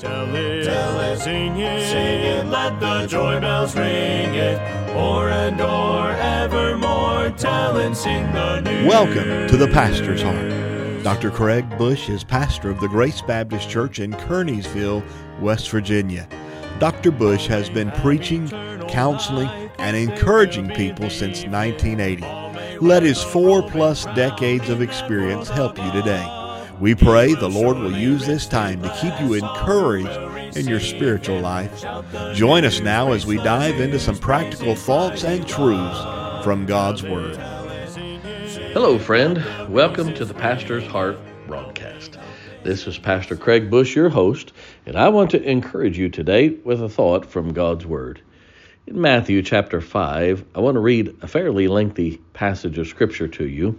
Tell it, tell it, sing it, sing it, let the joy bells ring it. O'er and o'er, evermore, tell and sing the news. Welcome to the Pastor's Heart. Dr. Craig Bush is pastor of the Grace Baptist Church in Kearneysville, West Virginia. Dr. Bush has been preaching, counseling, and encouraging people since 1980. Let his four plus decades of experience help you today. We pray the Lord will use this time to keep you encouraged in your spiritual life. Join us now as we dive into some practical thoughts and truths from God's Word. Hello, friend. Welcome to the Pastor's Heart broadcast. This is Pastor Craig Bush, your host, and I want to encourage you today with a thought from God's Word. In Matthew chapter 5, I want to read a fairly lengthy passage of Scripture to you.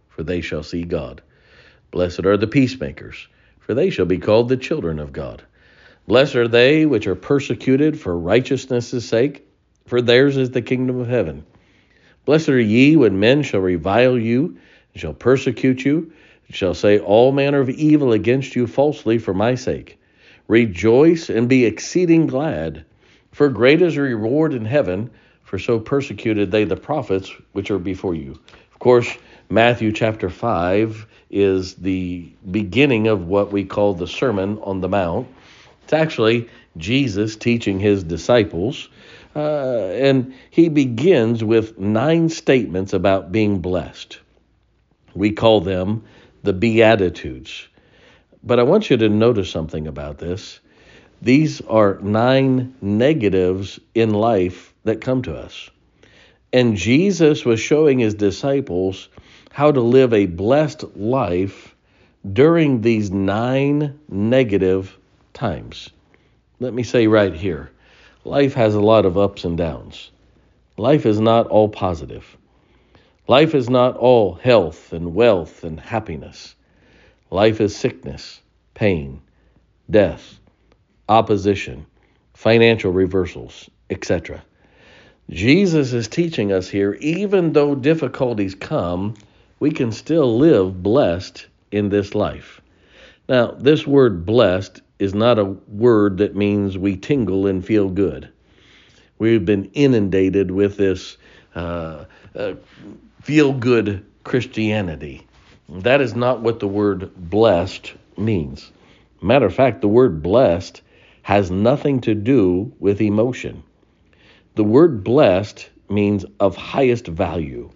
for they shall see God. Blessed are the peacemakers, for they shall be called the children of God. Blessed are they which are persecuted for righteousness' sake, for theirs is the kingdom of heaven. Blessed are ye when men shall revile you, and shall persecute you, and shall say all manner of evil against you falsely for my sake. Rejoice and be exceeding glad, for great is the reward in heaven, for so persecuted they the prophets which are before you. Of course, Matthew chapter 5 is the beginning of what we call the Sermon on the Mount. It's actually Jesus teaching his disciples, uh, and he begins with nine statements about being blessed. We call them the Beatitudes. But I want you to notice something about this. These are nine negatives in life that come to us. And Jesus was showing his disciples how to live a blessed life during these nine negative times. Let me say right here life has a lot of ups and downs. Life is not all positive. Life is not all health and wealth and happiness. Life is sickness, pain, death, opposition, financial reversals, etc. Jesus is teaching us here, even though difficulties come, we can still live blessed in this life. Now, this word blessed is not a word that means we tingle and feel good. We've been inundated with this uh, uh, feel good Christianity. That is not what the word blessed means. Matter of fact, the word blessed has nothing to do with emotion. The word blessed means of highest value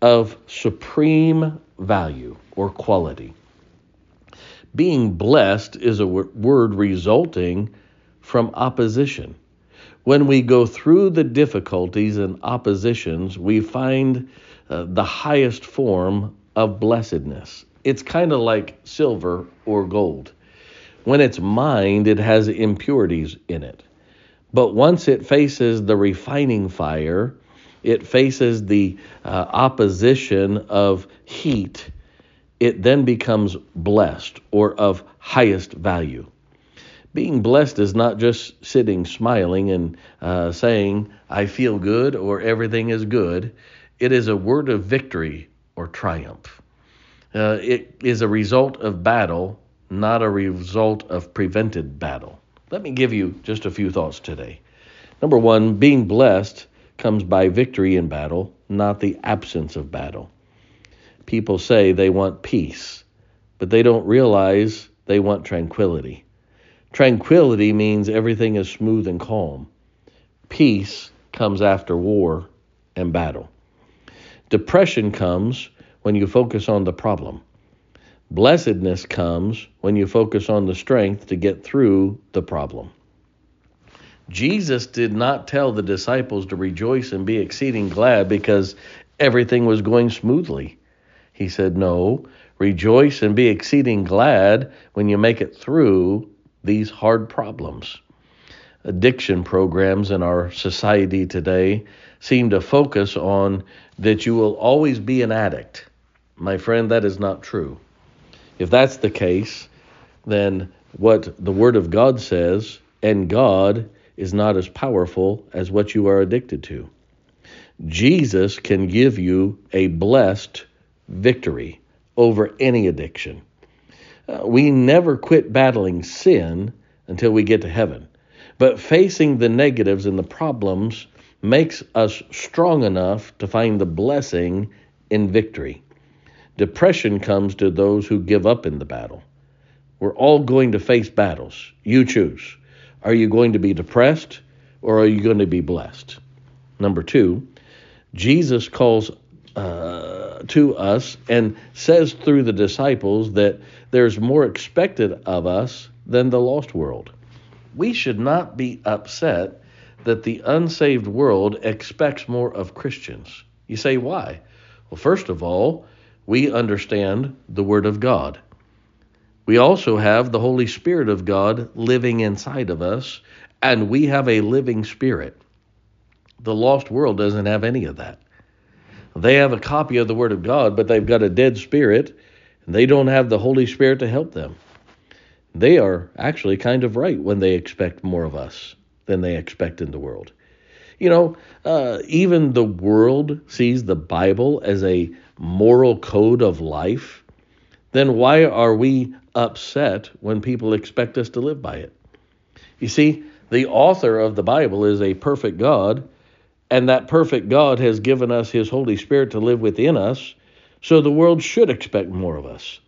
of supreme value or quality. Being blessed is a word resulting from opposition. When we go through the difficulties and oppositions, we find uh, the highest form of blessedness. It's kind of like silver or gold. When it's mined, it has impurities in it. But once it faces the refining fire, it faces the uh, opposition of heat, it then becomes blessed or of highest value. Being blessed is not just sitting smiling and uh, saying, I feel good or everything is good. It is a word of victory or triumph. Uh, it is a result of battle, not a result of prevented battle. Let me give you just a few thoughts today. Number one, being blessed comes by victory in battle, not the absence of battle. People say they want peace, but they don't realize they want tranquility. Tranquility means everything is smooth and calm. Peace comes after war and battle. Depression comes when you focus on the problem. Blessedness comes when you focus on the strength to get through the problem. Jesus did not tell the disciples to rejoice and be exceeding glad because everything was going smoothly. He said, No, rejoice and be exceeding glad when you make it through these hard problems. Addiction programs in our society today seem to focus on that you will always be an addict. My friend, that is not true. If that's the case, then what the Word of God says and God is not as powerful as what you are addicted to. Jesus can give you a blessed victory over any addiction. Uh, we never quit battling sin until we get to heaven. But facing the negatives and the problems makes us strong enough to find the blessing in victory. Depression comes to those who give up in the battle. We're all going to face battles. You choose. Are you going to be depressed or are you going to be blessed? Number two, Jesus calls uh, to us and says through the disciples that there's more expected of us than the lost world. We should not be upset that the unsaved world expects more of Christians. You say, why? Well, first of all, we understand the Word of God. We also have the Holy Spirit of God living inside of us, and we have a living spirit. The lost world doesn't have any of that. They have a copy of the Word of God, but they've got a dead spirit, and they don't have the Holy Spirit to help them. They are actually kind of right when they expect more of us than they expect in the world. You know, uh, even the world sees the Bible as a moral code of life. Then why are we upset when people expect us to live by it. You see, the author of the Bible is a perfect God, and that perfect God has given us his Holy Spirit to live within us, so the world should expect more of us.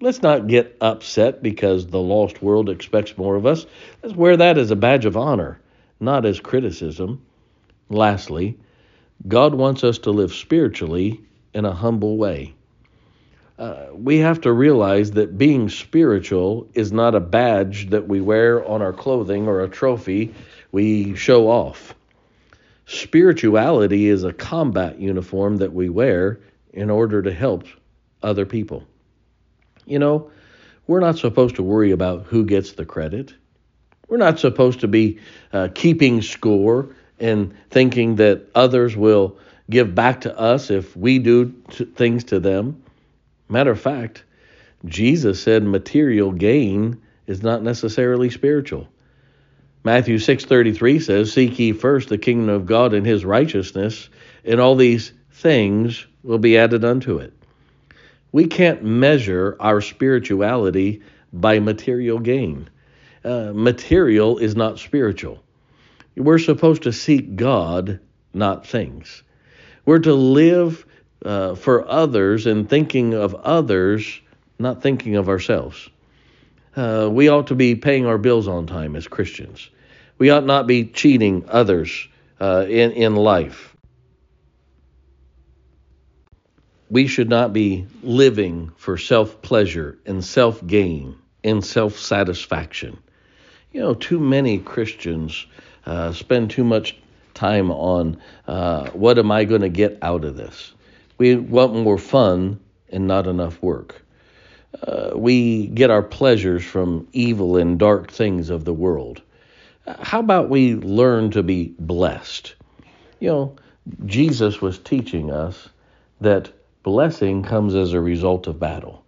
Let's not get upset because the lost world expects more of us. Let's wear that as a badge of honor, not as criticism. Lastly, God wants us to live spiritually in a humble way. Uh, we have to realize that being spiritual is not a badge that we wear on our clothing or a trophy we show off. Spirituality is a combat uniform that we wear in order to help other people. You know, we're not supposed to worry about who gets the credit. We're not supposed to be uh, keeping score and thinking that others will give back to us if we do t- things to them. Matter of fact, Jesus said material gain is not necessarily spiritual. Matthew 6:33 says, "Seek ye first the kingdom of God and his righteousness, and all these things will be added unto it." We can't measure our spirituality by material gain. Uh, material is not spiritual. We're supposed to seek God, not things. We're to live uh, for others and thinking of others, not thinking of ourselves. Uh, we ought to be paying our bills on time as Christians. We ought not be cheating others uh, in, in life. We should not be living for self pleasure and self gain and self satisfaction. You know, too many Christians uh, spend too much time on uh, what am I going to get out of this? We want more fun and not enough work. Uh, we get our pleasures from evil and dark things of the world. How about we learn to be blessed? You know, Jesus was teaching us that blessing comes as a result of battle.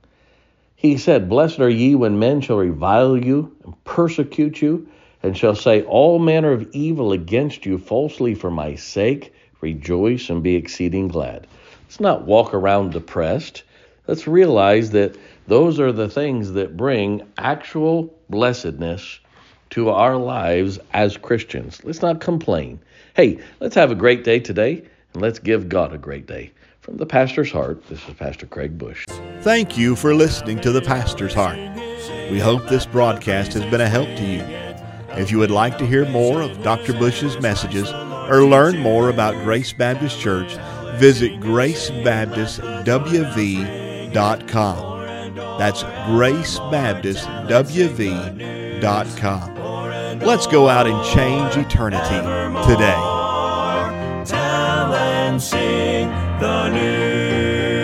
He said, Blessed are ye when men shall revile you and persecute you, and shall say all manner of evil against you falsely for my sake. Rejoice and be exceeding glad. Let's not walk around depressed. Let's realize that those are the things that bring actual blessedness to our lives as Christians. Let's not complain. Hey, let's have a great day today and let's give God a great day. From the Pastor's Heart, this is Pastor Craig Bush. Thank you for listening to the Pastor's Heart. We hope this broadcast has been a help to you. If you would like to hear more of Dr. Bush's messages or learn more about Grace Baptist Church, visit gracebaptistwv.com. That's gracebaptistwv.com. Let's go out and change eternity today. Sing the news.